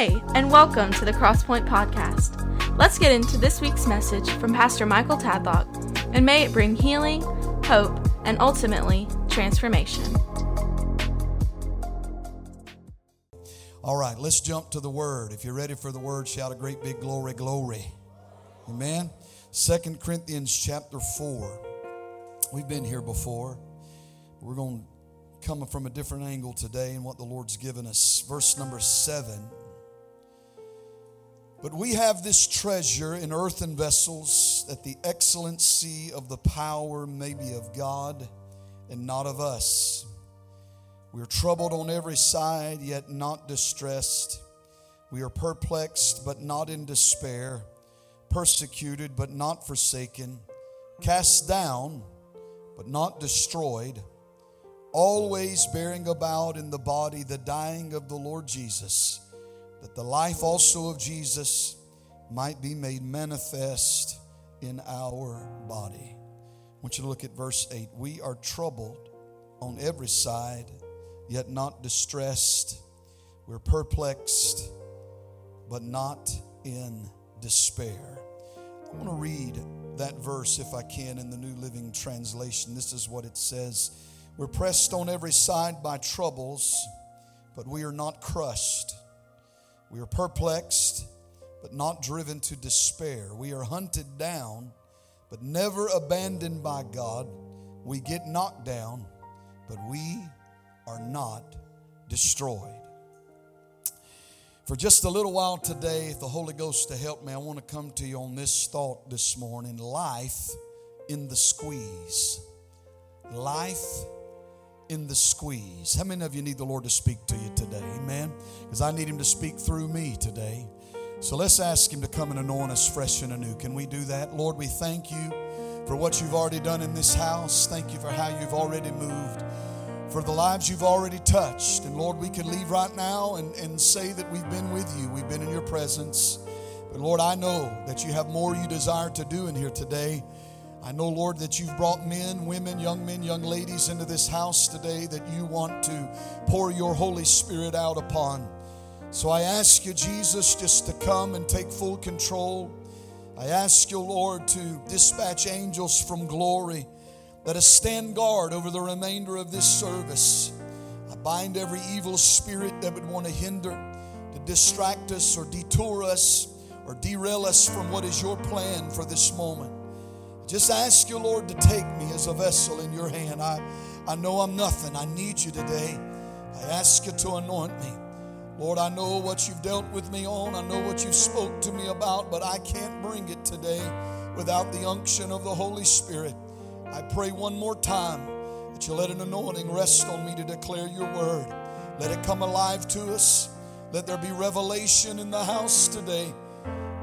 Hey, and welcome to the Crosspoint Podcast. Let's get into this week's message from Pastor Michael Tadlock, and may it bring healing, hope, and ultimately transformation. All right, let's jump to the word. If you're ready for the word, shout a great big glory, glory. Amen. Second Corinthians chapter 4. We've been here before. We're going to come from a different angle today and what the Lord's given us. Verse number 7. But we have this treasure in earthen vessels, that the excellency of the power may be of God and not of us. We are troubled on every side, yet not distressed. We are perplexed, but not in despair, persecuted, but not forsaken, cast down, but not destroyed, always bearing about in the body the dying of the Lord Jesus that the life also of Jesus might be made manifest in our body. I want you to look at verse 8. We are troubled on every side, yet not distressed. We're perplexed, but not in despair. I want to read that verse, if I can, in the New Living Translation. This is what it says We're pressed on every side by troubles, but we are not crushed. We are perplexed, but not driven to despair. We are hunted down, but never abandoned by God. We get knocked down, but we are not destroyed. For just a little while today, if the Holy Ghost to help me, I want to come to you on this thought this morning life in the squeeze. Life in the squeeze. How many of you need the Lord to speak to you today? Amen. Because I need Him to speak through me today. So let's ask Him to come and anoint us fresh and anew. Can we do that? Lord, we thank you for what you've already done in this house. Thank you for how you've already moved, for the lives you've already touched. And Lord, we can leave right now and, and say that we've been with you, we've been in your presence. But Lord, I know that you have more you desire to do in here today. I know, Lord, that you've brought men, women, young men, young ladies into this house today that you want to pour your Holy Spirit out upon. So I ask you, Jesus, just to come and take full control. I ask you, Lord, to dispatch angels from glory that to stand guard over the remainder of this service. I bind every evil spirit that would want to hinder, to distract us or detour us or derail us from what is your plan for this moment. Just ask you, Lord, to take me as a vessel in your hand. I, I know I'm nothing. I need you today. I ask you to anoint me. Lord, I know what you've dealt with me on. I know what you spoke to me about, but I can't bring it today without the unction of the Holy Spirit. I pray one more time that you let an anointing rest on me to declare your word. Let it come alive to us. Let there be revelation in the house today.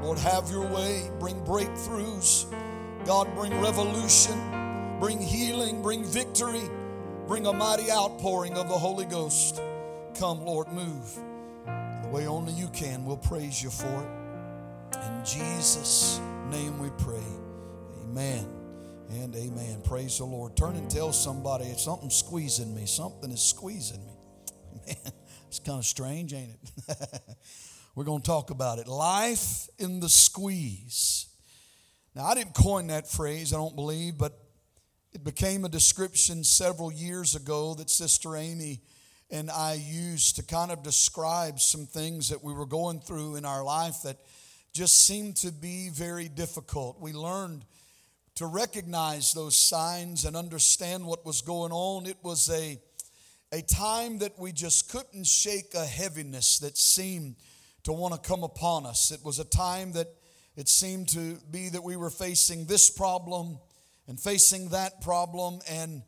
Lord, have your way. Bring breakthroughs. God, bring revolution, bring healing, bring victory, bring a mighty outpouring of the Holy Ghost. Come, Lord, move the way only you can. We'll praise you for it. In Jesus' name we pray. Amen and amen. Praise the Lord. Turn and tell somebody it's something squeezing me. Something is squeezing me. Man, it's kind of strange, ain't it? We're going to talk about it. Life in the squeeze. Now, I didn't coin that phrase, I don't believe, but it became a description several years ago that Sister Amy and I used to kind of describe some things that we were going through in our life that just seemed to be very difficult. We learned to recognize those signs and understand what was going on. It was a, a time that we just couldn't shake a heaviness that seemed to want to come upon us. It was a time that it seemed to be that we were facing this problem and facing that problem. And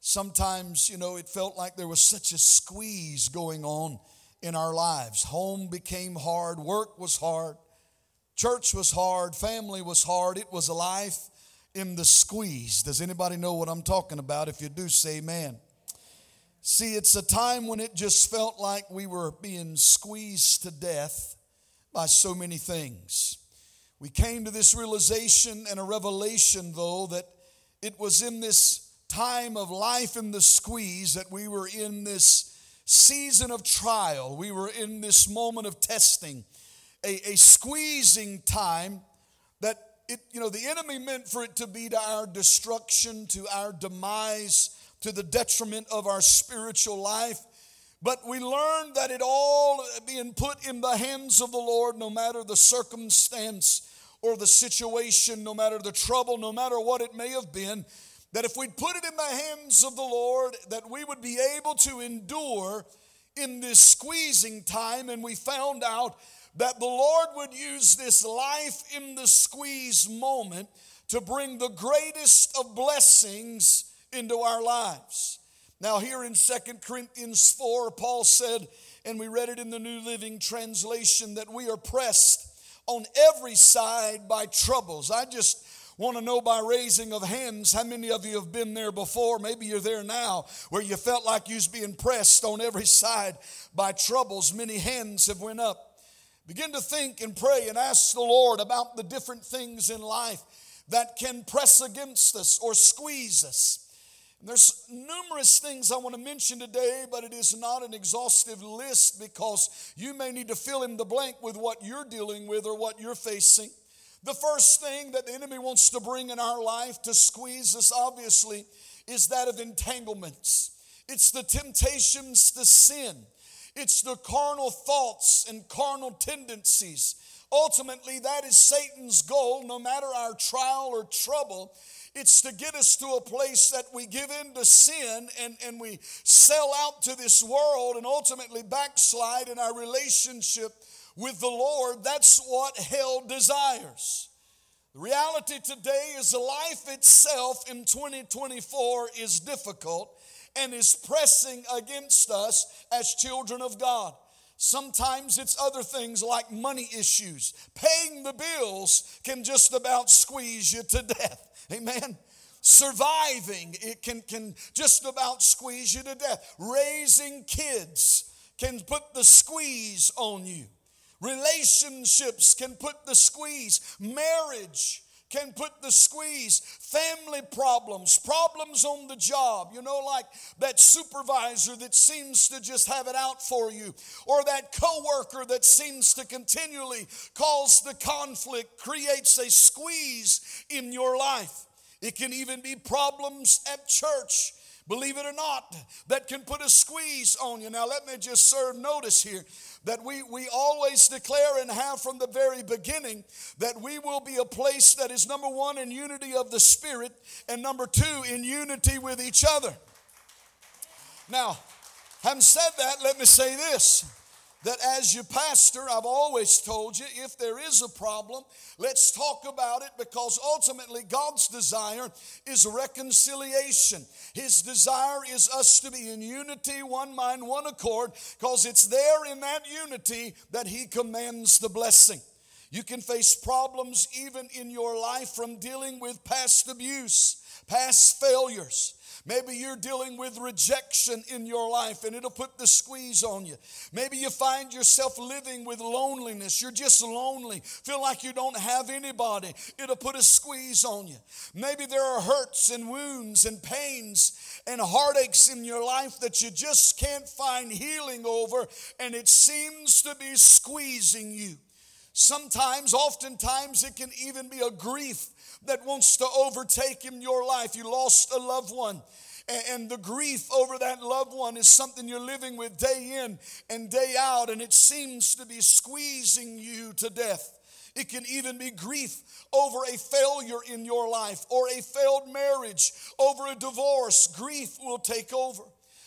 sometimes, you know, it felt like there was such a squeeze going on in our lives. Home became hard, work was hard, church was hard, family was hard. It was a life in the squeeze. Does anybody know what I'm talking about? If you do, say amen. See, it's a time when it just felt like we were being squeezed to death by so many things. We came to this realization and a revelation, though, that it was in this time of life in the squeeze that we were in this season of trial. We were in this moment of testing, a, a squeezing time that it, you know, the enemy meant for it to be to our destruction, to our demise, to the detriment of our spiritual life. But we learned that it all being put in the hands of the Lord, no matter the circumstance or the situation, no matter the trouble, no matter what it may have been, that if we'd put it in the hands of the Lord, that we would be able to endure in this squeezing time. And we found out that the Lord would use this life in the squeeze moment to bring the greatest of blessings into our lives. Now, here in Second Corinthians 4, Paul said, and we read it in the New Living Translation, that we are pressed on every side by troubles. I just want to know by raising of hands how many of you have been there before? Maybe you're there now where you felt like you was being pressed on every side by troubles. Many hands have went up. Begin to think and pray and ask the lord about the different things in life that can press against us or squeeze us there's numerous things I want to mention today, but it is not an exhaustive list because you may need to fill in the blank with what you're dealing with or what you're facing. The first thing that the enemy wants to bring in our life to squeeze us, obviously, is that of entanglements. It's the temptations to sin, it's the carnal thoughts and carnal tendencies. Ultimately, that is Satan's goal, no matter our trial or trouble it's to get us to a place that we give in to sin and, and we sell out to this world and ultimately backslide in our relationship with the Lord. That's what hell desires. The reality today is life itself in 2024 is difficult and is pressing against us as children of God. Sometimes it's other things like money issues. Paying the bills can just about squeeze you to death. Amen. Surviving, it can, can just about squeeze you to death. Raising kids can put the squeeze on you. Relationships can put the squeeze. Marriage can put the squeeze. Family problems, problems on the job, you know, like that supervisor that seems to just have it out for you, or that coworker that seems to continually cause the conflict, creates a squeeze in your life. It can even be problems at church believe it or not, that can put a squeeze on you. Now, let me just serve notice here that we, we always declare and have from the very beginning that we will be a place that is number one in unity of the Spirit, and number two in unity with each other. Now, having said that, let me say this that as your pastor, I've always told you if there is a problem, let's talk about it because ultimately God's desire is reconciliation. His desire is us to be in unity, one mind, one accord, because it's there in that unity that He commands the blessing. You can face problems even in your life from dealing with past abuse, past failures Maybe you're dealing with rejection in your life and it'll put the squeeze on you. Maybe you find yourself living with loneliness. You're just lonely, feel like you don't have anybody. It'll put a squeeze on you. Maybe there are hurts and wounds and pains and heartaches in your life that you just can't find healing over and it seems to be squeezing you. Sometimes, oftentimes, it can even be a grief that wants to overtake in your life. You lost a loved one. And the grief over that loved one is something you're living with day in and day out, and it seems to be squeezing you to death. It can even be grief over a failure in your life or a failed marriage, over a divorce. Grief will take over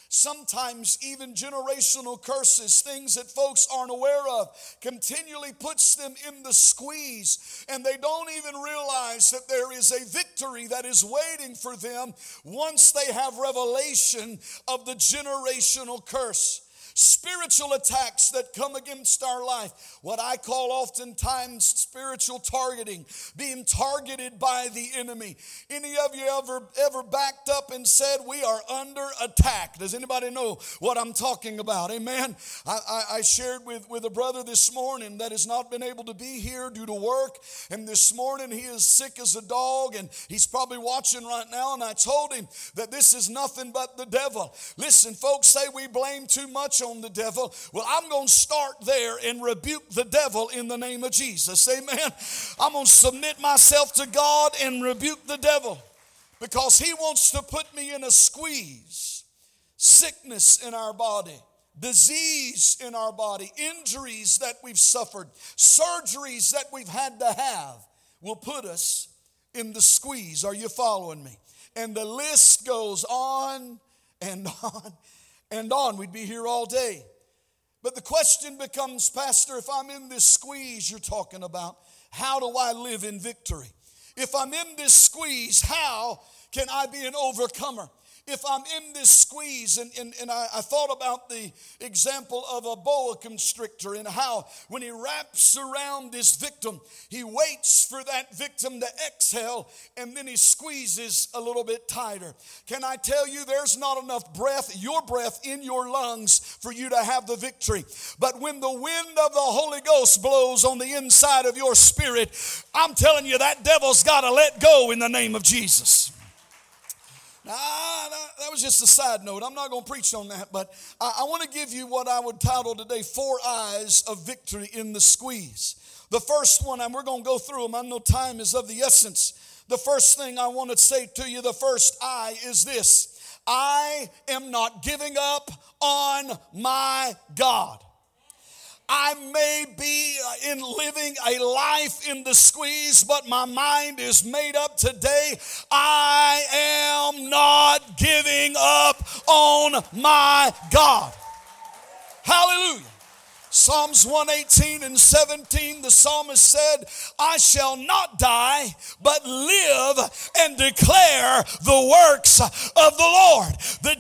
sometimes even generational curses, things that folks aren't aware of, continually puts them in the squeeze, and they don't even realize that there is a victory that is waiting for them once they have revelation of the generational curse. Spiritual attacks that come against our life, what I call oftentimes spiritual targeting, being targeted by the enemy. Any of you ever ever backed up and said we are under attack? Does anybody know what I'm talking about? Amen. I, I, I shared with, with a brother this morning that has not been able to be here due to work, and this morning he is sick as a dog, and he's probably watching right now. And I told him that this is nothing but the devil. Listen, folks say we blame too much on the devil. Well, I'm going to start there and rebuke the devil in the name of Jesus. Amen. I'm going to submit myself to God and rebuke the devil because he wants to put me in a squeeze. Sickness in our body, disease in our body, injuries that we've suffered, surgeries that we've had to have will put us in the squeeze. Are you following me? And the list goes on and on and on. We'd be here all day. But the question becomes, Pastor, if I'm in this squeeze you're talking about, how do I live in victory? If I'm in this squeeze, how can I be an overcomer? If I'm in this squeeze, and, and, and I, I, thought about the example of a boa constrictor and how when he wraps around his victim, he waits for that victim to exhale and then he squeezes a little bit tighter. Can I tell you, there's not enough breath, your breath in your lungs for you to have the victory. But when the wind of the Holy Ghost blows on the inside of your spirit, I'm telling you, that devil's got to let go in the name of Jesus. Ah, that, was just a side note. I'm not going to preach on that, but I, I want to give you what I would title today Four Eyes of Victory in the Squeeze. The first one, and we're going to go through them. I know time is of the essence. The first thing I want to say to you, the first I is this I am not giving up on my God. I may be uh, in living a life in the squeeze, but my mind is made up today. I am not giving up on my God. Hallelujah. Psalms 118 and 17, the psalmist said, I shall not die, but live and declare the works of the Lord. The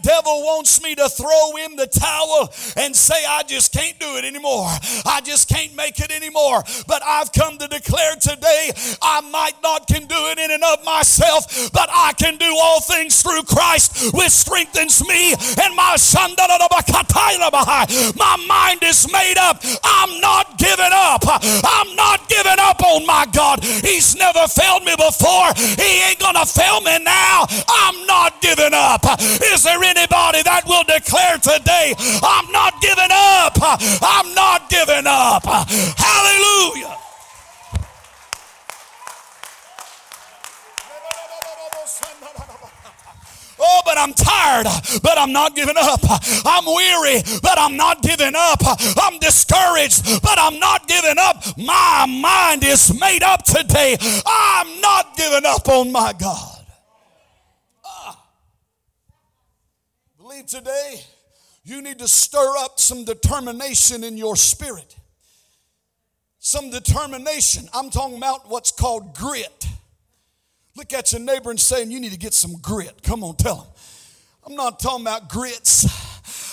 wants me to throw in the towel and say, I just can't do it anymore. I just can't make it anymore. But I've come to declare today, I might not can do it in and of myself, but I can do all things through Christ, which strengthens me. And my son, my mind is made up. I'm not giving up. I'm not giving up on my God. He's never failed me before. He ain't to fail me now. I'm not giving up. Is there anybody that will declare today, I'm not giving up? I'm not giving up. Hallelujah. Oh, but I'm tired, but I'm not giving up. I'm weary, but I'm not giving up. I'm discouraged, but I'm not giving up. My mind is made up today. I'm not giving up on my God. Believe today you need to stir up some determination in your spirit. Some determination. I'm talking about what's called grit. Look at your neighbor and say, You need to get some grit. Come on, tell him. I'm not talking about grits,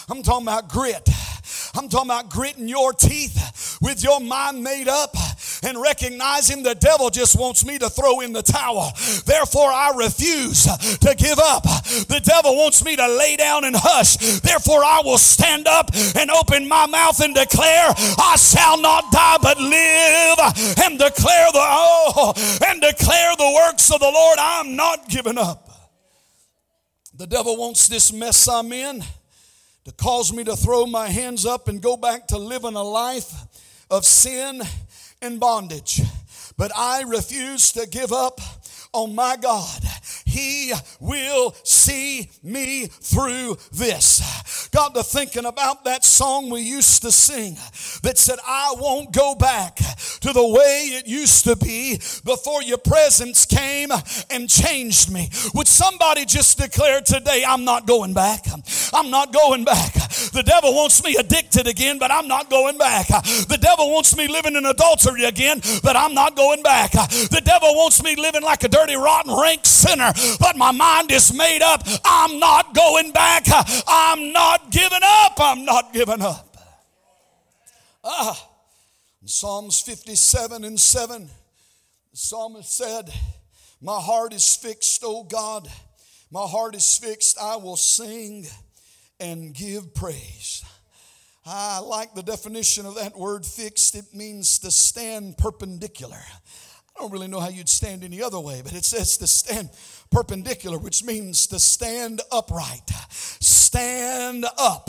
I'm talking about grit. I'm talking about gritting your teeth with your mind made up and recognizing the devil just wants me to throw in the towel. Therefore, I refuse to give up. The devil wants me to lay down and hush. Therefore, I will stand up and open my mouth and declare, I shall not die but live and declare the oh and declare the works of the Lord. I'm not giving up. The devil wants this mess I'm in to cause me to throw my hands up and go back to living a life of sin and bondage. But I refuse to give up on my God. He will see me through this. Got to thinking about that song we used to sing that said, I won't go back to the way it used to be before your presence came and changed me. Would somebody just declare today, I'm not going back? I'm not going back. The devil wants me addicted again, but I'm not going back. The devil wants me living in adultery again, but I'm not going back. The devil wants me living like a dirty, rotten, rank sinner, but my mind is made up. I'm not going back. I'm not giving up. I'm not giving up. Ah, Psalms 57 and 7, the psalmist said, My heart is fixed, O God. My heart is fixed. I will sing and give praise. I like the definition of that word fixed. It means to stand perpendicular. I don't really know how you'd stand any other way, but it says to stand perpendicular, which means to stand upright. Stand up.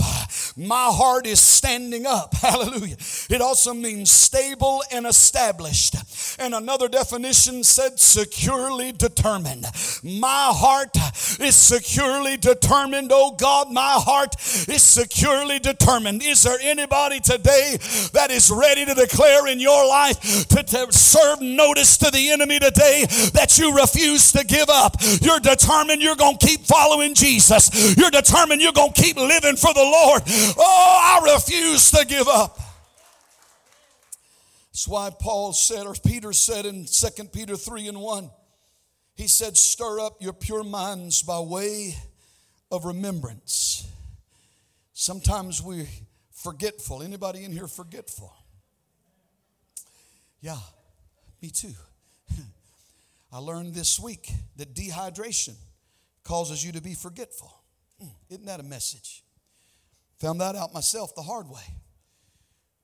My heart is standing up. Hallelujah. It also means stable and established. And another definition said securely determined. My heart is securely determined. Oh God, my heart is securely determined. Is there anybody today that is ready to declare in your life to, to serve notice to the enemy today that you refuse to give up? You're determined you're going to keep following Jesus. You're determined you're going to keep living for the Lord. Oh, I refuse to give up. That's why Paul said, or Peter said in 2 Peter 3 and 1, he said, Stir up your pure minds by way of remembrance. Sometimes we're forgetful. Anybody in here forgetful? Yeah, me too. I learned this week that dehydration causes you to be forgetful. Hmm, isn't that a message? Found that out myself the hard way.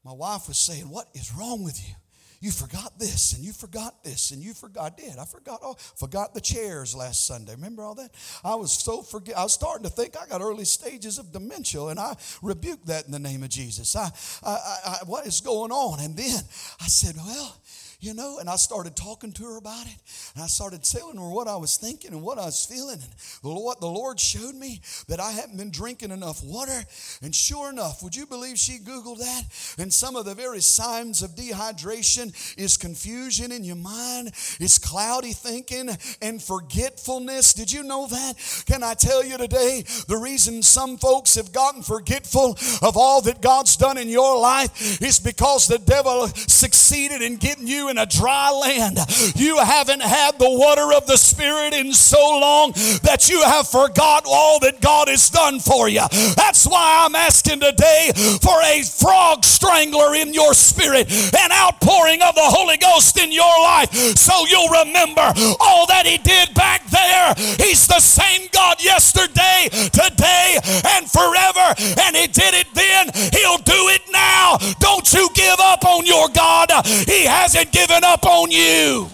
My wife was saying, What is wrong with you? You forgot this and you forgot this and you forgot. I did. I forgot all. Forgot the chairs last Sunday. Remember all that? I was so forget. I was starting to think I got early stages of dementia, and I rebuked that in the name of Jesus. I, I, I, what is going on? And then I said, Well, you know, and I started talking to her about it. And I started telling her what I was thinking and what I was feeling. And the Lord, the Lord showed me that I hadn't been drinking enough water. And sure enough, would you believe she Googled that? And some of the very signs of dehydration is confusion in your mind, it's cloudy thinking and forgetfulness. Did you know that? Can I tell you today the reason some folks have gotten forgetful of all that God's done in your life is because the devil succeeded in getting you in a dry land. You haven't had the water of the Spirit in so long that you have forgot all that God has done for you. That's why I'm asking today for a frog strangler in your spirit, an outpouring of the Holy Ghost in your life, so you'll remember all that He did back there. He's the same God yesterday, today, and forever, and He did it then. He'll do it now. Don't you give up on your God. He hasn't given given up on you.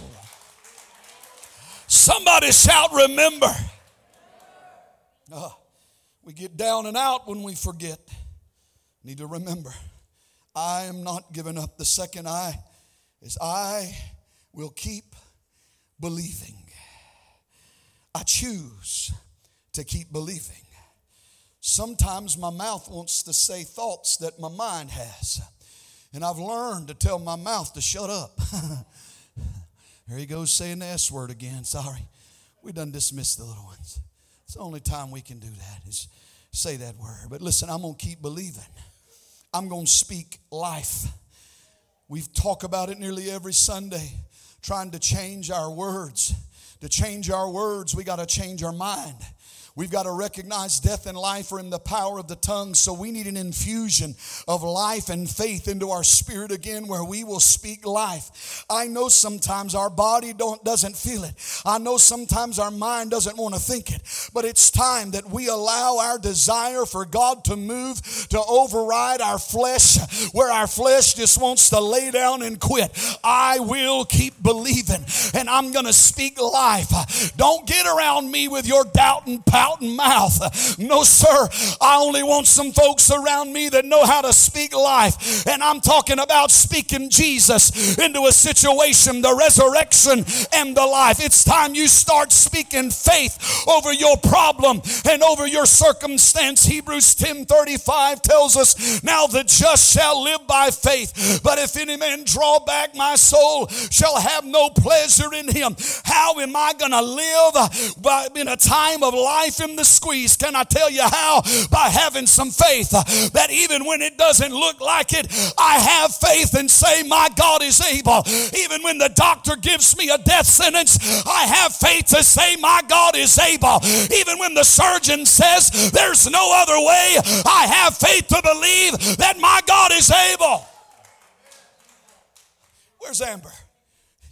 Somebody shout, remember. Uh, we get down and out when we forget. Need to remember, I am not giving up. The second I is I will keep believing. I choose to keep believing. Sometimes my mouth wants to say thoughts that my mind has. And I've learned to tell my mouth to shut up. there he goes saying the S word again. Sorry. We done dismissed the little ones. It's the only time we can do that is say that word. But listen, I'm going to keep believing. I'm going to speak life. We talk about it nearly every Sunday, trying to change our words. To change our words, we got to change our mind. We've got to recognize death and life are in the power of the tongue. So we need an infusion of life and faith into our spirit again where we will speak life. I know sometimes our body don't, doesn't feel it. I know sometimes our mind doesn't want to think it. But it's time that we allow our desire for God to move to override our flesh where our flesh just wants to lay down and quit. I will keep believing and I'm going to speak life. Don't get around me with your doubt and power out mouth. No, sir. I only want some folks around me that know how to speak life. And I'm talking about speaking Jesus into a situation, the resurrection and the life. It's time you start speaking faith over your problem and over your circumstance. Hebrews 10 35 tells us, Now the just shall live by faith. But if any man draw back, my soul shall have no pleasure in him. How am I going to live in a time of life in the squeeze. Can I tell you how? By having some faith uh, that even when it doesn't look like it, I have faith and say, My God is able. Even when the doctor gives me a death sentence, I have faith to say, My God is able. Even when the surgeon says there's no other way, I have faith to believe that my God is able. Where's Amber?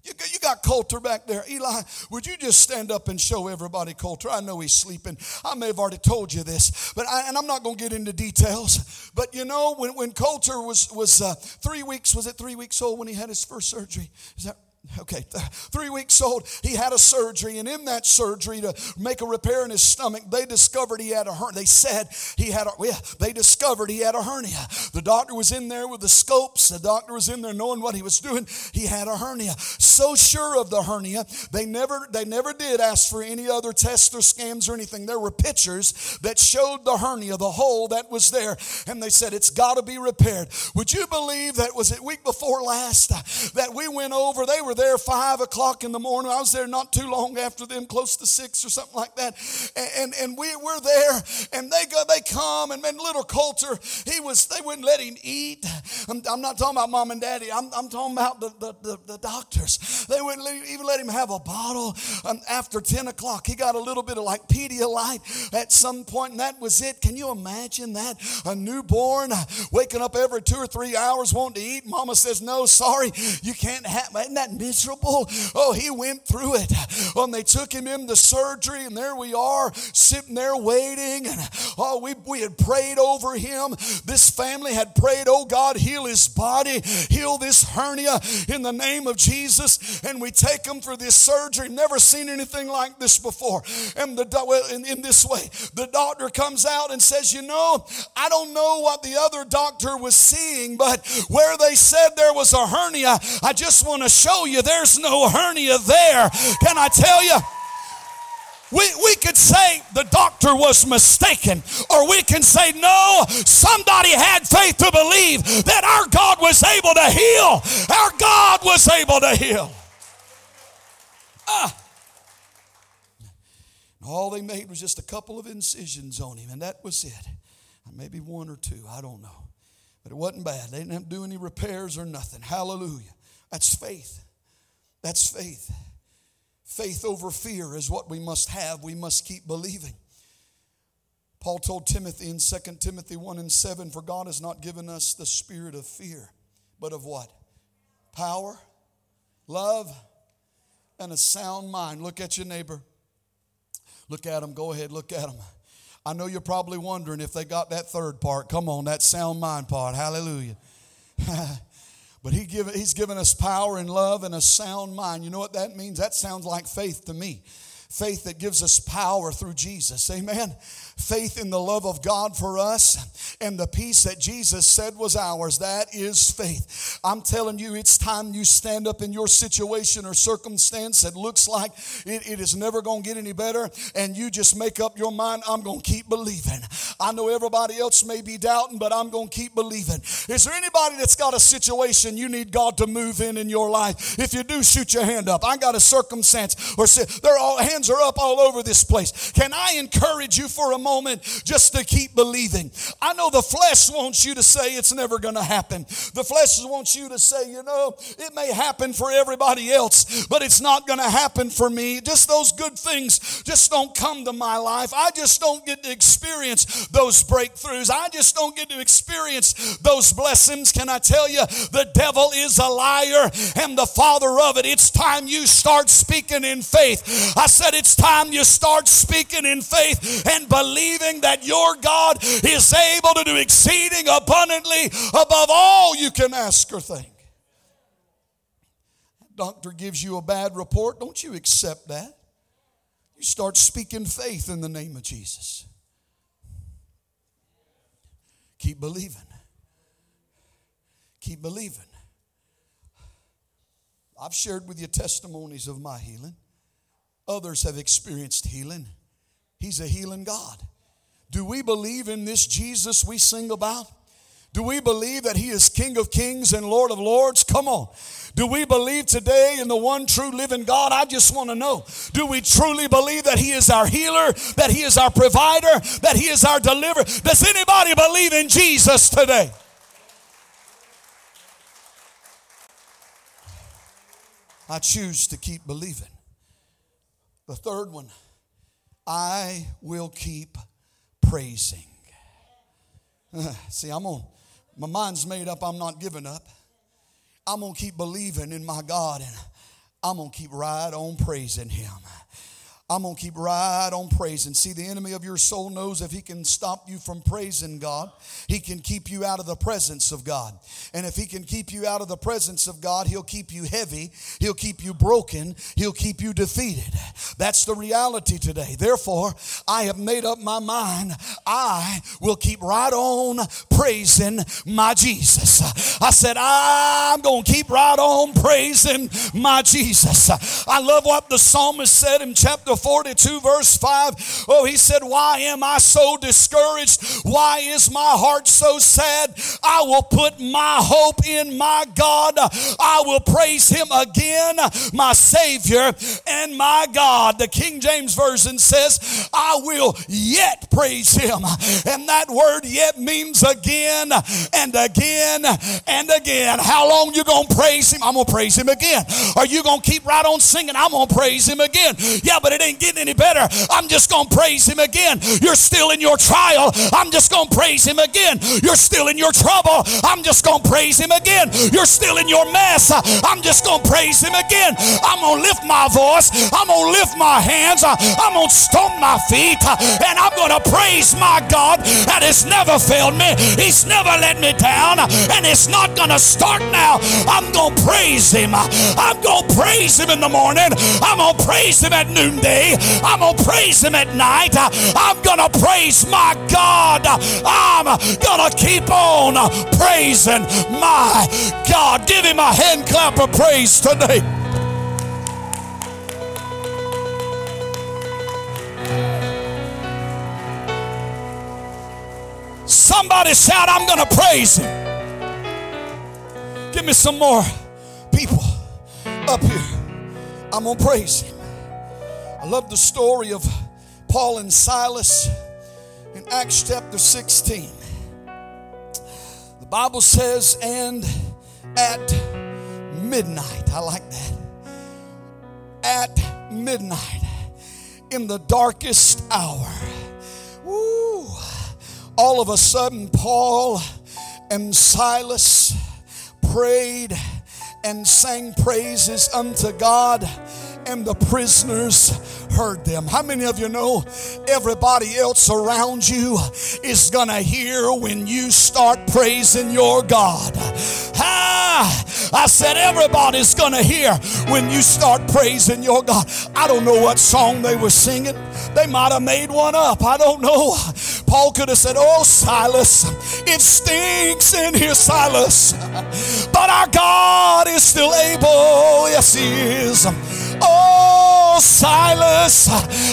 You you got Coulter back there. Eli, would you just stand up and show everybody Coulter? I know he's sleeping. I may have already told you this, but I, and I'm not going to get into details. But you know, when, when Coulter was, was uh, three weeks, was it three weeks old when he had his first surgery? Is that okay, three weeks old, he had a surgery, and in that surgery to make a repair in his stomach, they discovered he had a hernia. They said he had a, yeah, they discovered he had a hernia. The doctor was in there with the scopes, the doctor was in there knowing what he was doing. He had a hernia. So sure of the hernia, they never, they never did ask for any other tests or scans or anything. There were pictures that showed the hernia, the hole that was there, and they said it's got to be repaired. Would you believe that was it week before last uh, that we went over, they were there five o'clock in the morning. I was there not too long after them, close to six or something like that. And, and, and we were there, and they go, they come, and man, little Coulter, he was, they wouldn't let him eat. I'm, I'm not talking about mom and daddy. I'm, I'm talking about the, the, the, the doctors. They wouldn't even let him have a bottle um, after 10 o'clock. He got a little bit of like Pedialyte at some point, and that was it. Can you imagine that? A newborn waking up every two or three hours wanting to eat. Mama says, no, sorry, you can't have, isn't that miserable. Oh, he went through it. When they took him in the surgery, and there we are sitting there waiting. And oh, we, we had prayed over him. This family had prayed, oh God, heal his body, heal this hernia in the name of Jesus. And we take him for this surgery. Never seen anything like this before. And the in, in this way, the doctor comes out and says, You know, I don't know what the other doctor was seeing, but where they said there was a hernia, I just want to show you you there's no hernia there. Can I tell you? We, we could say the doctor was mistaken, or we can say, no, somebody had faith to believe that our God was able to heal. Our God was able to heal. Ah. All they made was just a couple of incisions on him, and that was it. Maybe one or two, I don't know. But it wasn't bad. They didn't have to do any repairs or nothing. Hallelujah. That's faith. That's faith. Faith over fear is what we must have. We must keep believing. Paul told Timothy in 2 Timothy 1 and 7 For God has not given us the spirit of fear, but of what? Power, love, and a sound mind. Look at your neighbor. Look at him. Go ahead, look at him. I know you're probably wondering if they got that third part. Come on, that sound mind part. Hallelujah. But he give, he's given us power and love and a sound mind. You know what that means? That sounds like faith to me. Faith that gives us power through Jesus. Amen faith in the love of God for us and the peace that Jesus said was ours. That is faith. I'm telling you, it's time you stand up in your situation or circumstance that looks like it, it is never going to get any better, and you just make up your mind, I'm going to keep believing. I know everybody else may be doubting, but I'm going to keep believing. Is there anybody that's got a situation you need God to move in in your life? If you do, shoot your hand up. I got a circumstance, or say, they're all hands are up all over this place. Can I encourage you for a moment just to keep believing. I know the flesh wants you to say it's never going to happen. The flesh wants you to say, you know, it may happen for everybody else, but it's not going to happen for me. Just those good things just don't come to my life. I just don't get to experience those breakthroughs. I just don't get to experience those blessings. Can I tell you, the devil is a liar and the father of it. It's time you start speaking in faith. I said, it's time you start speaking in faith and believing that your God is able to do exceeding abundantly above all you can ask or think. Doctor gives you a bad report, don't you accept that? You start speaking faith in the name of Jesus. Keep believing. Keep believing. I've shared with you testimonies of my healing. Others have experienced healing. He's a healing God. Do we believe in this Jesus we sing about? Do we believe that He is King of Kings and Lord of Lords? Come on. Do we believe today in the one true living God? I just want to know. Do we truly believe that He is our healer, that He is our provider, that He is our deliverer? Does anybody believe in Jesus today? I choose to keep believing. The third one, I will keep praising. See, I'm on, my mind's made up, I'm not giving up. I'm going to keep believing in my God and I'm going to keep right on praising Him. I'm going to keep right on praising. See, the enemy of your soul knows if he can stop you from praising God, he can keep you out of the presence of God. And if he can keep you out of the presence of God, he'll keep you heavy, he'll keep you broken, he'll keep you defeated. That's the reality today. Therefore, I have made up my mind. I will keep right on praising my Jesus. I said, I'm going to keep right on praising my Jesus. I love what the psalmist said in chapter 42, verse 5. Oh, he said, Why am I so discouraged? Why is my heart so sad? I will put my hope in my God. I will praise him again, my Savior and my God. The King James Version says, I will yet praise him. And that word yet means again and again and again. How long you gonna praise him? I'm gonna praise him again. Are you gonna keep right on singing? I'm gonna praise him again. Yeah, but it ain't getting any better. I'm just going to praise him again. You're still in your trial. I'm just going to praise him again. You're still in your trouble. I'm just going to praise him again. You're still in your mess. I'm just going to praise him again. I'm going to lift my voice. I'm going to lift my hands. I'm going to stomp my feet. And I'm going to praise my God that has never failed me. He's never let me down. And it's not going to start now. I'm going to praise him. I'm going to praise him in the morning. I'm going to praise him at noonday day. I'm going to praise Him at night. I'm going to praise my God. I'm going to keep on praising my God. Give Him a hand clap of praise today. Somebody shout, I'm going to praise Him. Give me some more people up here. I'm going to praise Him. I love the story of Paul and Silas in Acts chapter 16. The Bible says, and at midnight, I like that. At midnight, in the darkest hour, woo, all of a sudden, Paul and Silas prayed and sang praises unto God and the prisoners heard them. How many of you know everybody else around you is going to hear when you start praising your God? Ah, I said everybody's going to hear when you start praising your God. I don't know what song they were singing. They might have made one up. I don't know. Paul could have said, Oh, Silas, it stinks in here, Silas. But our God is still able. Yes, He is. Oh, Silas,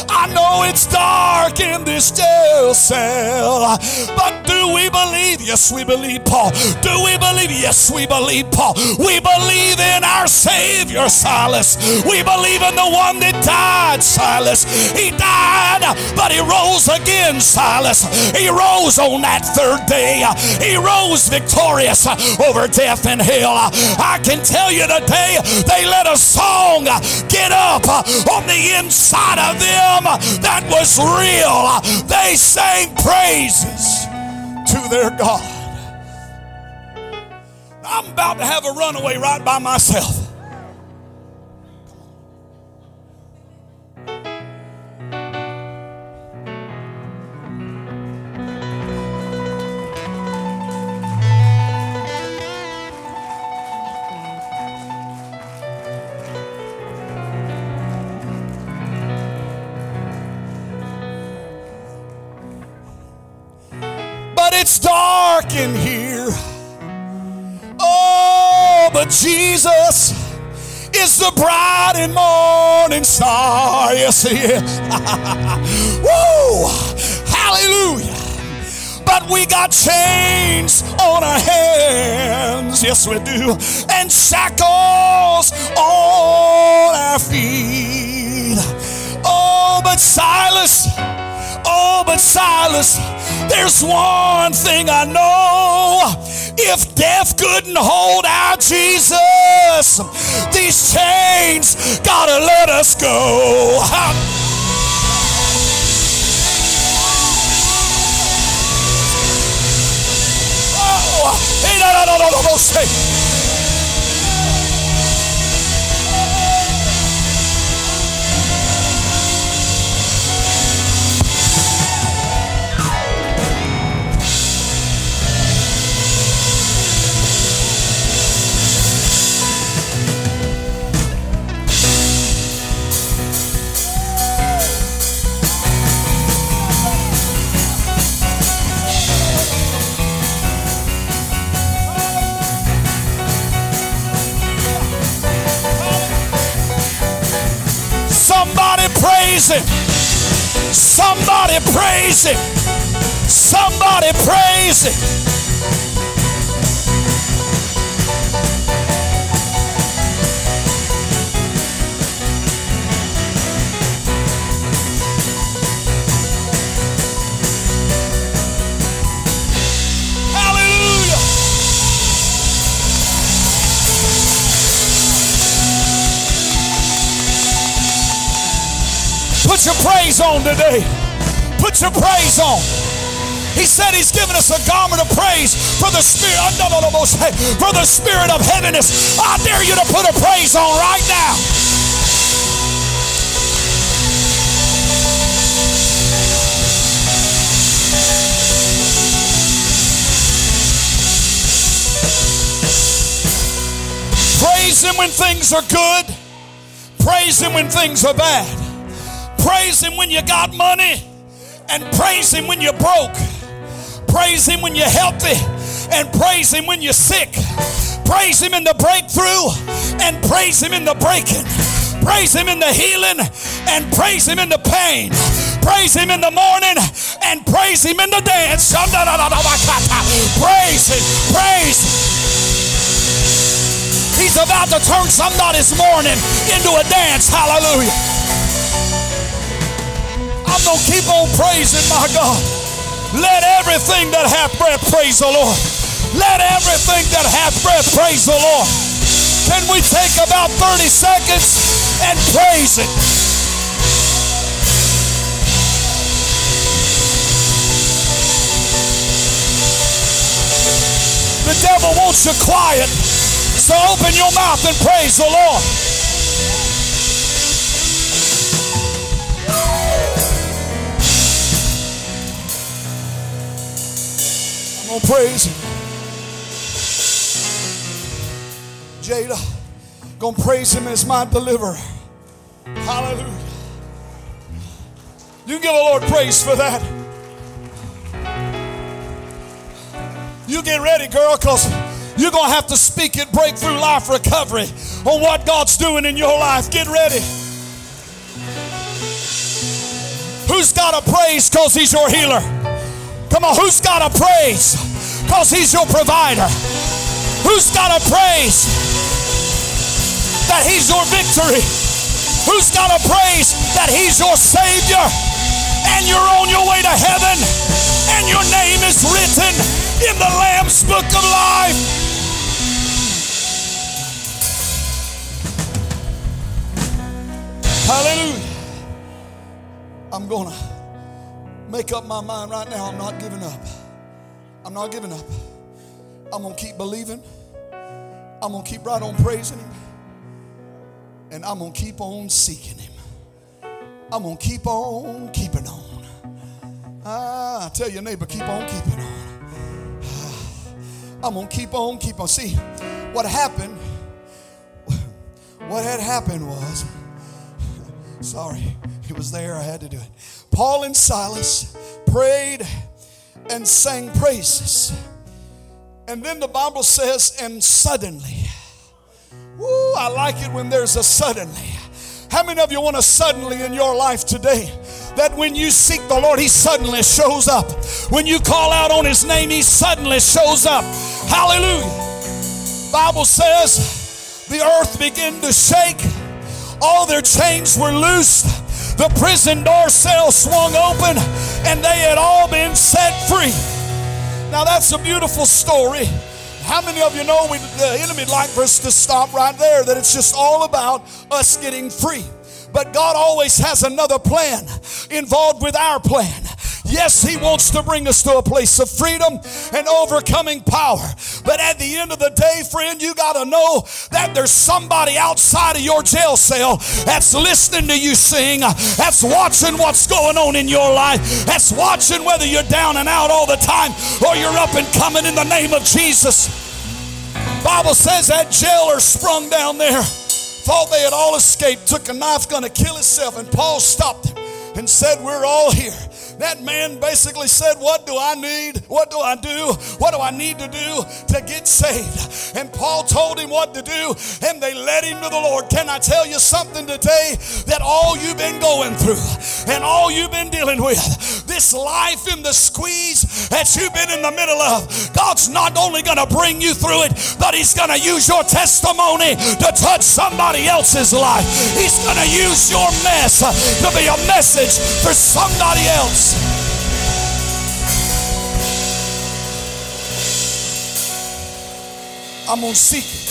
I know it's dark in this jail cell, but do we believe? Yes, we believe, Paul. Do we believe? Yes, we believe, Paul. We believe in our Savior, Silas. We believe in the one that died, Silas. He died, but he rose again, Silas. He rose on that third day. He rose victorious over death and hell. I can tell you today, they let a song get up on the inside of them that was real. They sang praises to their God. I'm about to have a runaway right by myself. It's dark in here. Oh, but Jesus is the bright and morning star. Yes, He is. Woo! Hallelujah but we got chains on our hands. Yes, we do. And shackles on our feet. Oh, but Silas, oh, but Silas, there's one thing I know. If death couldn't hold our Jesus, these chains gotta let us go. Oh, hey, no, no, no, no, no, no, praise Him. Somebody praise Him. Somebody praise Him. Praise on today. Put your praise on. He said he's given us a garment of praise for the spirit, for the spirit of heaviness. I dare you to put a praise on right now. Praise him when things are good. Praise him when things are bad. Praise Him when you got money, and praise Him when you're broke. Praise Him when you're healthy, and praise Him when you're sick. Praise Him in the breakthrough, and praise Him in the breaking. Praise Him in the healing, and praise Him in the pain. Praise Him in the morning, and praise Him in the dance. Praise Him, praise. He's about to turn somebody's morning into a dance. Hallelujah. I'm going to keep on praising my God. Let everything that hath breath praise the Lord. Let everything that hath breath praise the Lord. Can we take about 30 seconds and praise it? The devil wants you quiet, so open your mouth and praise the Lord. Gonna praise him. Jada, gonna praise him as my deliverer. Hallelujah. You give the Lord praise for that. You get ready, girl, because you're going to have to speak it, breakthrough life recovery on what God's doing in your life. Get ready. Who's got a praise because He's your healer? Come on, who's got a praise? Because He's your provider. Who's got a praise? That He's your victory. Who's got a praise? That He's your Savior. And you're on your way to heaven. And your name is written in the Lamb's book of life. Hallelujah. I'm going to make up my mind right now I'm not giving up. I'm not giving up. I'm going to keep believing. I'm going to keep right on praising Him. And I'm going to keep on seeking Him. I'm going to keep on keeping on. Ah, I tell your neighbor, keep on keeping on. Ah, I'm going to keep on keep on. See, what happened, what had happened was, sorry, it was there, I had to do it. Paul and Silas prayed and sang praises. And then the Bible says, and suddenly, woo, I like it when there's a suddenly. How many of you want a suddenly in your life today? that when you seek the Lord, He suddenly shows up. When you call out on His name, He suddenly shows up. Hallelujah. Bible says the earth began to shake. All their chains were loosed. The prison door cell swung open and they had all been set free. Now that's a beautiful story. How many of you know we, the enemy like for us to stop right there? That it's just all about us getting free. But God always has another plan involved with our plan. Yes, He wants to bring us to a place of freedom and overcoming power. But at the end of the day, friend, you got to know that there's somebody outside of your jail cell that's listening to you sing, that's watching what's going on in your life, that's watching whether you're down and out all the time or you're up and coming in the name of Jesus. Bible says that jailer sprung down there, thought they had all escaped, took a knife, gonna kill himself, and Paul stopped him and said, We're all here. That man basically said, What do I need? What do I do? What do I need to do to get saved? And Paul told him what to do, and they led him to the Lord. Can I tell you something today? That all you've been going through and all you've been dealing with, this life in the squeeze that you've been in the middle of, God's not only going to bring you through it, but He's going to use your testimony to touch somebody else's life. He's going to use your mess to be a message for somebody else. I'm going to seek it.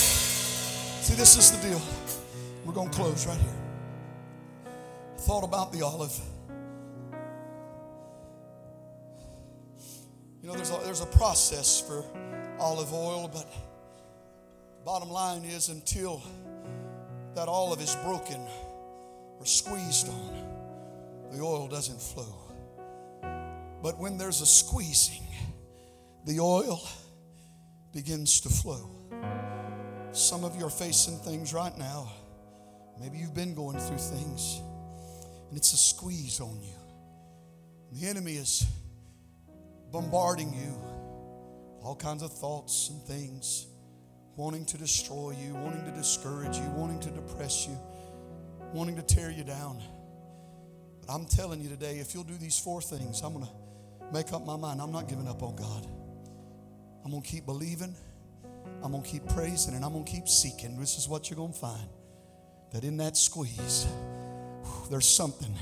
See, this is the deal. We're going to close right here. I thought about the olive. You know, there's a, there's a process for olive oil, but bottom line is until that olive is broken or squeezed on, the oil doesn't flow. But when there's a squeezing, the oil begins to flow. Some of you are facing things right now. Maybe you've been going through things, and it's a squeeze on you. The enemy is bombarding you, all kinds of thoughts and things, wanting to destroy you, wanting to discourage you, wanting to depress you, wanting to tear you down. But I'm telling you today, if you'll do these four things, I'm going to make up my mind. I'm not giving up on God. I'm going to keep believing. I'm going to keep praising and I'm going to keep seeking. This is what you're going to find. That in that squeeze, there's something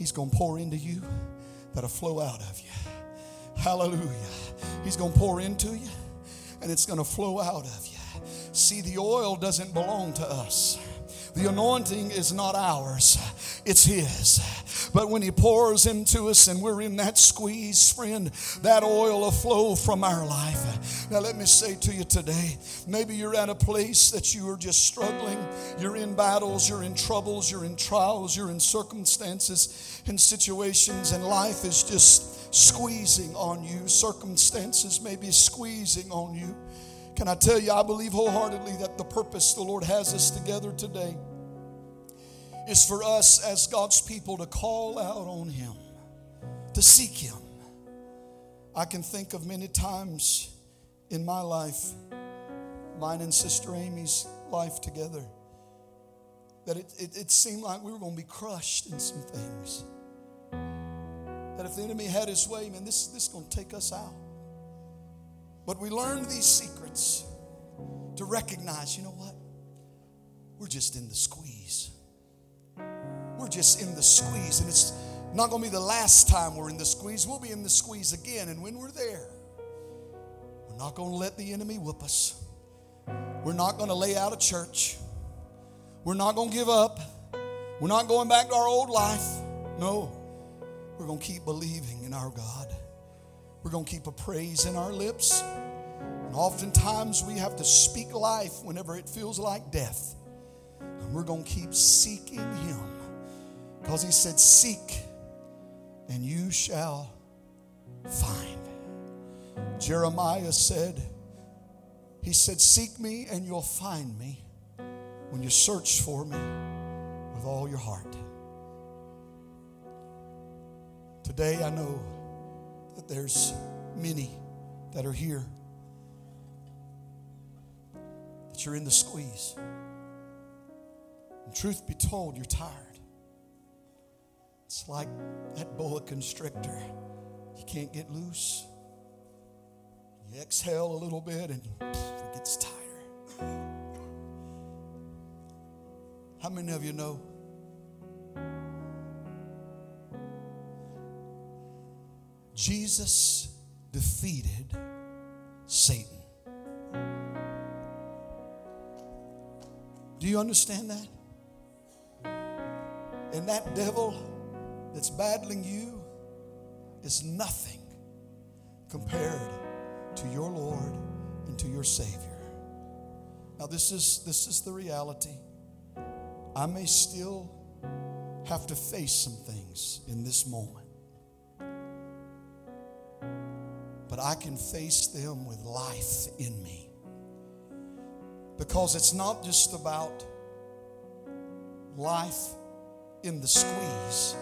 He's going to pour into you that'll flow out of you. Hallelujah. He's going to pour into you and it's going to flow out of you. See, the oil doesn't belong to us. The anointing is not ours, it's His. But when He pours into us and we're in that squeeze, friend, that oil will flow from our life. Now, let me say to you today maybe you're at a place that you are just struggling. You're in battles, you're in troubles, you're in trials, you're in circumstances and situations, and life is just squeezing on you. Circumstances may be squeezing on you. Can I tell you, I believe wholeheartedly that the purpose the Lord has us together today is for us as God's people to call out on Him, to seek Him. I can think of many times in my life, mine and Sister Amy's life together, that it, it, it seemed like we were going to be crushed in some things. That if the enemy had his way, man, this, this is going to take us out. But we learned these secrets to recognize, you know what? We're just in the squeeze. We're just in the squeeze. And it's not going to be the last time we're in the squeeze. We'll be in the squeeze again. And when we're there, we're not going to let the enemy whoop us. We're not going to lay out a church. We're not going to give up. We're not going back to our old life. No. We're going to keep believing in our God. We're going to keep a praise in our lips. And oftentimes we have to speak life whenever it feels like death. And we're going to keep seeking Him. Because He said, Seek and you shall find. Jeremiah said, He said, Seek me and you'll find me when you search for me with all your heart. Today I know that there's many that are here that you're in the squeeze. And truth be told, you're tired. It's like that boa constrictor. You can't get loose. You exhale a little bit and it gets tighter. How many of you know? Jesus defeated Satan. Do you understand that? And that devil that's battling you is nothing compared to your Lord and to your Savior. Now this is this is the reality. I may still have to face some things in this moment. But I can face them with life in me. Because it's not just about life in the squeeze,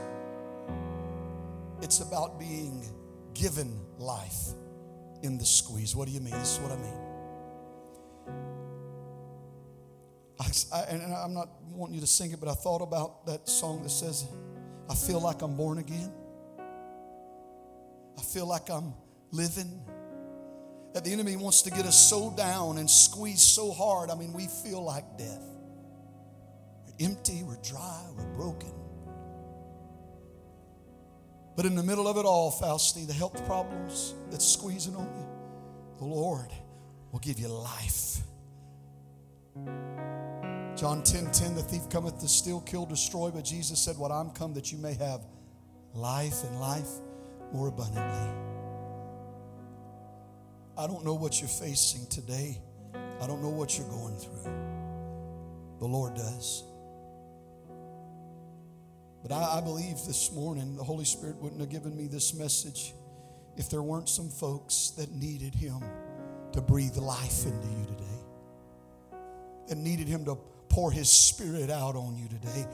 it's about being given life in the squeeze. What do you mean? This is what I mean. I, and I'm not wanting you to sing it, but I thought about that song that says, I feel like I'm born again. I feel like I'm living. That the enemy wants to get us so down and squeeze so hard. I mean, we feel like death. We're empty, we're dry, we're broken. But in the middle of it all, Fausti, the health problems that's squeezing on you, the Lord will give you life. John 10 10, the thief cometh to steal, kill, destroy, but Jesus said, What I'm come that you may have life and life more abundantly. I don't know what you're facing today. I don't know what you're going through. The Lord does. But I, I, believe this morning the Holy Spirit wouldn't have given me this message if there weren't some folks that needed Him to breathe life into you today, that needed Him to pour His Spirit out on you today,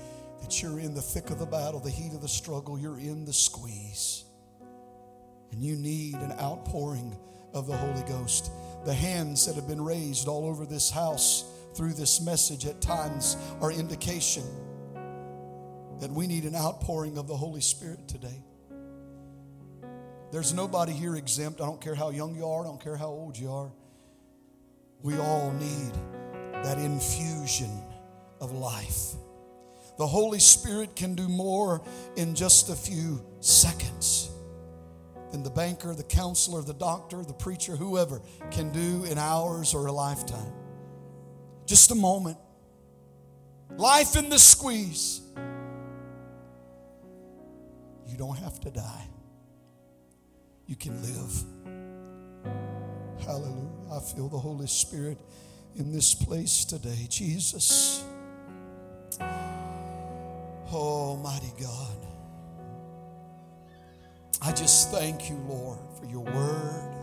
that you're in the thick of the battle, the heat of the struggle, you're in the squeeze, and you need an outpouring of the Holy Ghost. The hands that have been raised all over this house through this message at times are indication that we need an outpouring of the Holy Spirit today. There's nobody here exempt. I don't care how young you are, I don't care how old you are. We all need that infusion of life. The Holy Spirit can do more in just a few seconds than the banker, the counselor, the doctor, the preacher, whoever can do in hours or a lifetime. Just a moment. Life in the squeeze. You don't have to die, you can live. Hallelujah. I feel the Holy Spirit in this place today. Jesus. Oh, mighty God. I just thank you, Lord, for your word.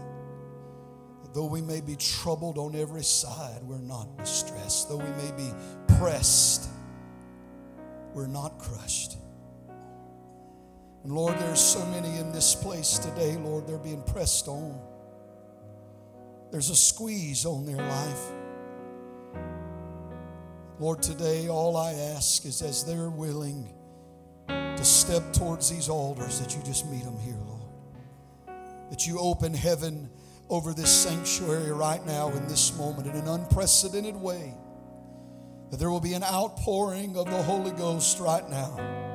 Though we may be troubled on every side, we're not distressed. Though we may be pressed, we're not crushed. And Lord, there's so many in this place today, Lord, they're being pressed on. There's a squeeze on their life. Lord, today all I ask is as they're willing to step towards these altars, that you just meet them here, Lord. That you open heaven over this sanctuary right now in this moment in an unprecedented way. That there will be an outpouring of the Holy Ghost right now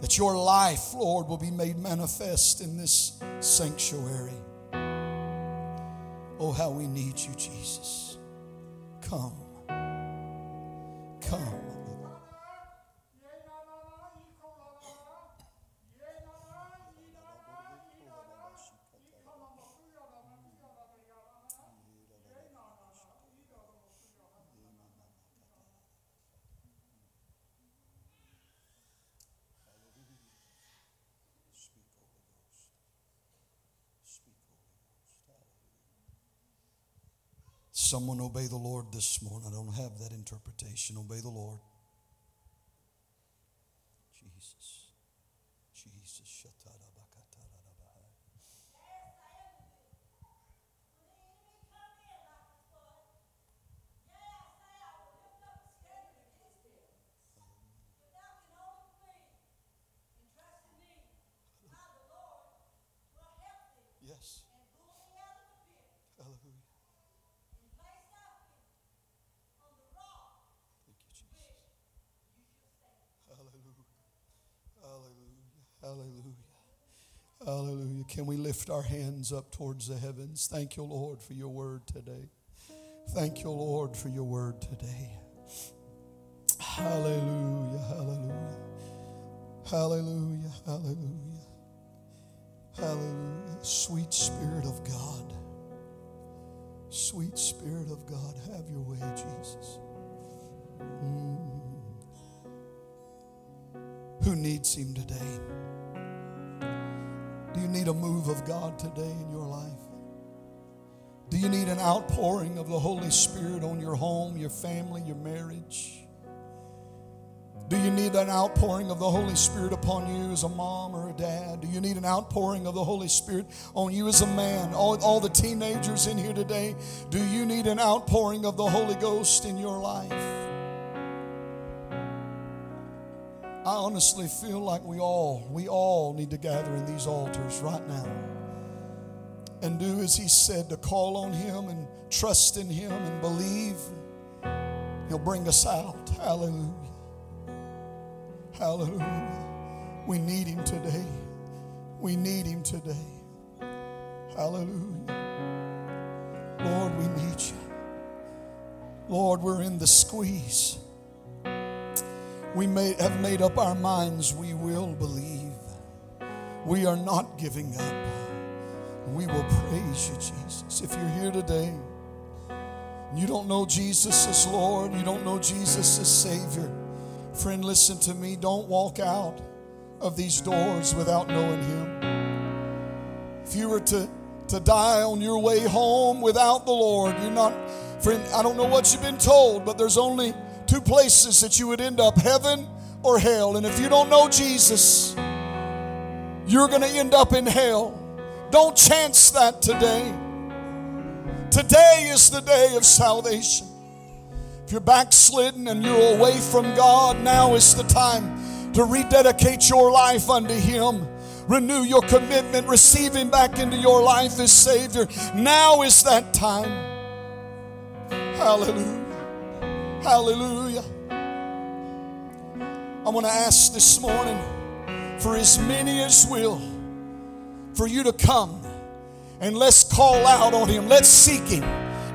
that your life, Lord, will be made manifest in this sanctuary. Oh, how we need you, Jesus. Come. Come. Someone obey the Lord this morning. I don't have that interpretation. Obey the Lord. Jesus. Jesus. can we lift our hands up towards the heavens? Thank you, Lord, for your word today. Thank you, Lord, for your word today. Hallelujah, hallelujah. Hallelujah, hallelujah. Hallelujah. Sweet Spirit of God. Sweet Spirit of God, have your way, Jesus. Mm. Who needs Him today? Do you need a move of God today in your life? Do you need an outpouring of the Holy Spirit on your home, your family, your marriage? Do you need an outpouring of the Holy Spirit upon you as a mom or a dad? Do you need an outpouring of the Holy Spirit on you as a man? All, all the teenagers in here today, do you need an outpouring of the Holy Ghost in your life? Honestly feel like we all, we all need to gather in these altars right now and do as He said to call on Him and trust in Him and believe. He'll bring us out. Hallelujah. Hallelujah. We need him today. We need him today. Hallelujah. Lord, we need you. Lord, we're in the squeeze. We may have made up our minds we will believe. We are not giving up. We will praise you, Jesus. If you're here today, you don't know Jesus as Lord, you don't know Jesus as Savior. Friend, listen to me. Don't walk out of these doors without knowing Him. If you were to, to die on your way home without the Lord, you're not, friend, I don't know what you've been told, but there's only two places that you would end up heaven or hell. And if you don't know Jesus, you're going to end up in hell. Don't chance that today. Today is the day of salvation. If you're backslidden and you're away from God, now is the time to rededicate your life unto Him. Renew your commitment, receive Him back into your life as Savior. Now is that time. Hallelujah. Hallelujah. I want to ask this morning for as many as will for you to come and let's call out on Him. Let's seek Him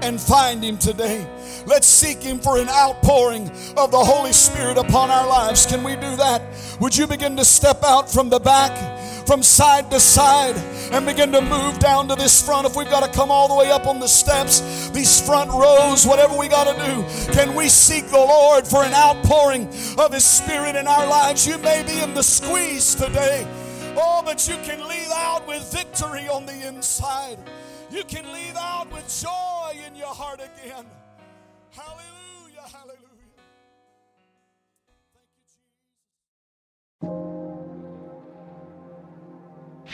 and find Him today. Let's seek Him for an outpouring of the Holy Spirit upon our lives. Can we do that? Would you begin to step out from the back, from side to side, and begin to move down to this front? If we've got to come all the way up on the steps, these front rows, whatever we got to do, can we seek the Lord for an outpouring of His Spirit in our lives? You may be in the squeeze today. Oh, but you can leave out with victory on the inside. You can leave out with joy in your heart again. Hallelujah.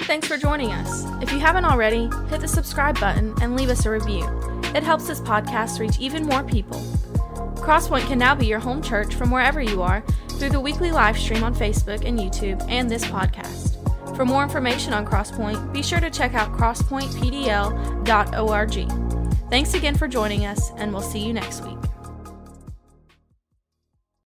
Thanks for joining us. If you haven't already, hit the subscribe button and leave us a review. It helps this podcast reach even more people. Crosspoint can now be your home church from wherever you are through the weekly live stream on Facebook and YouTube and this podcast. For more information on Crosspoint, be sure to check out crosspointpdl.org. Thanks again for joining us, and we'll see you next week.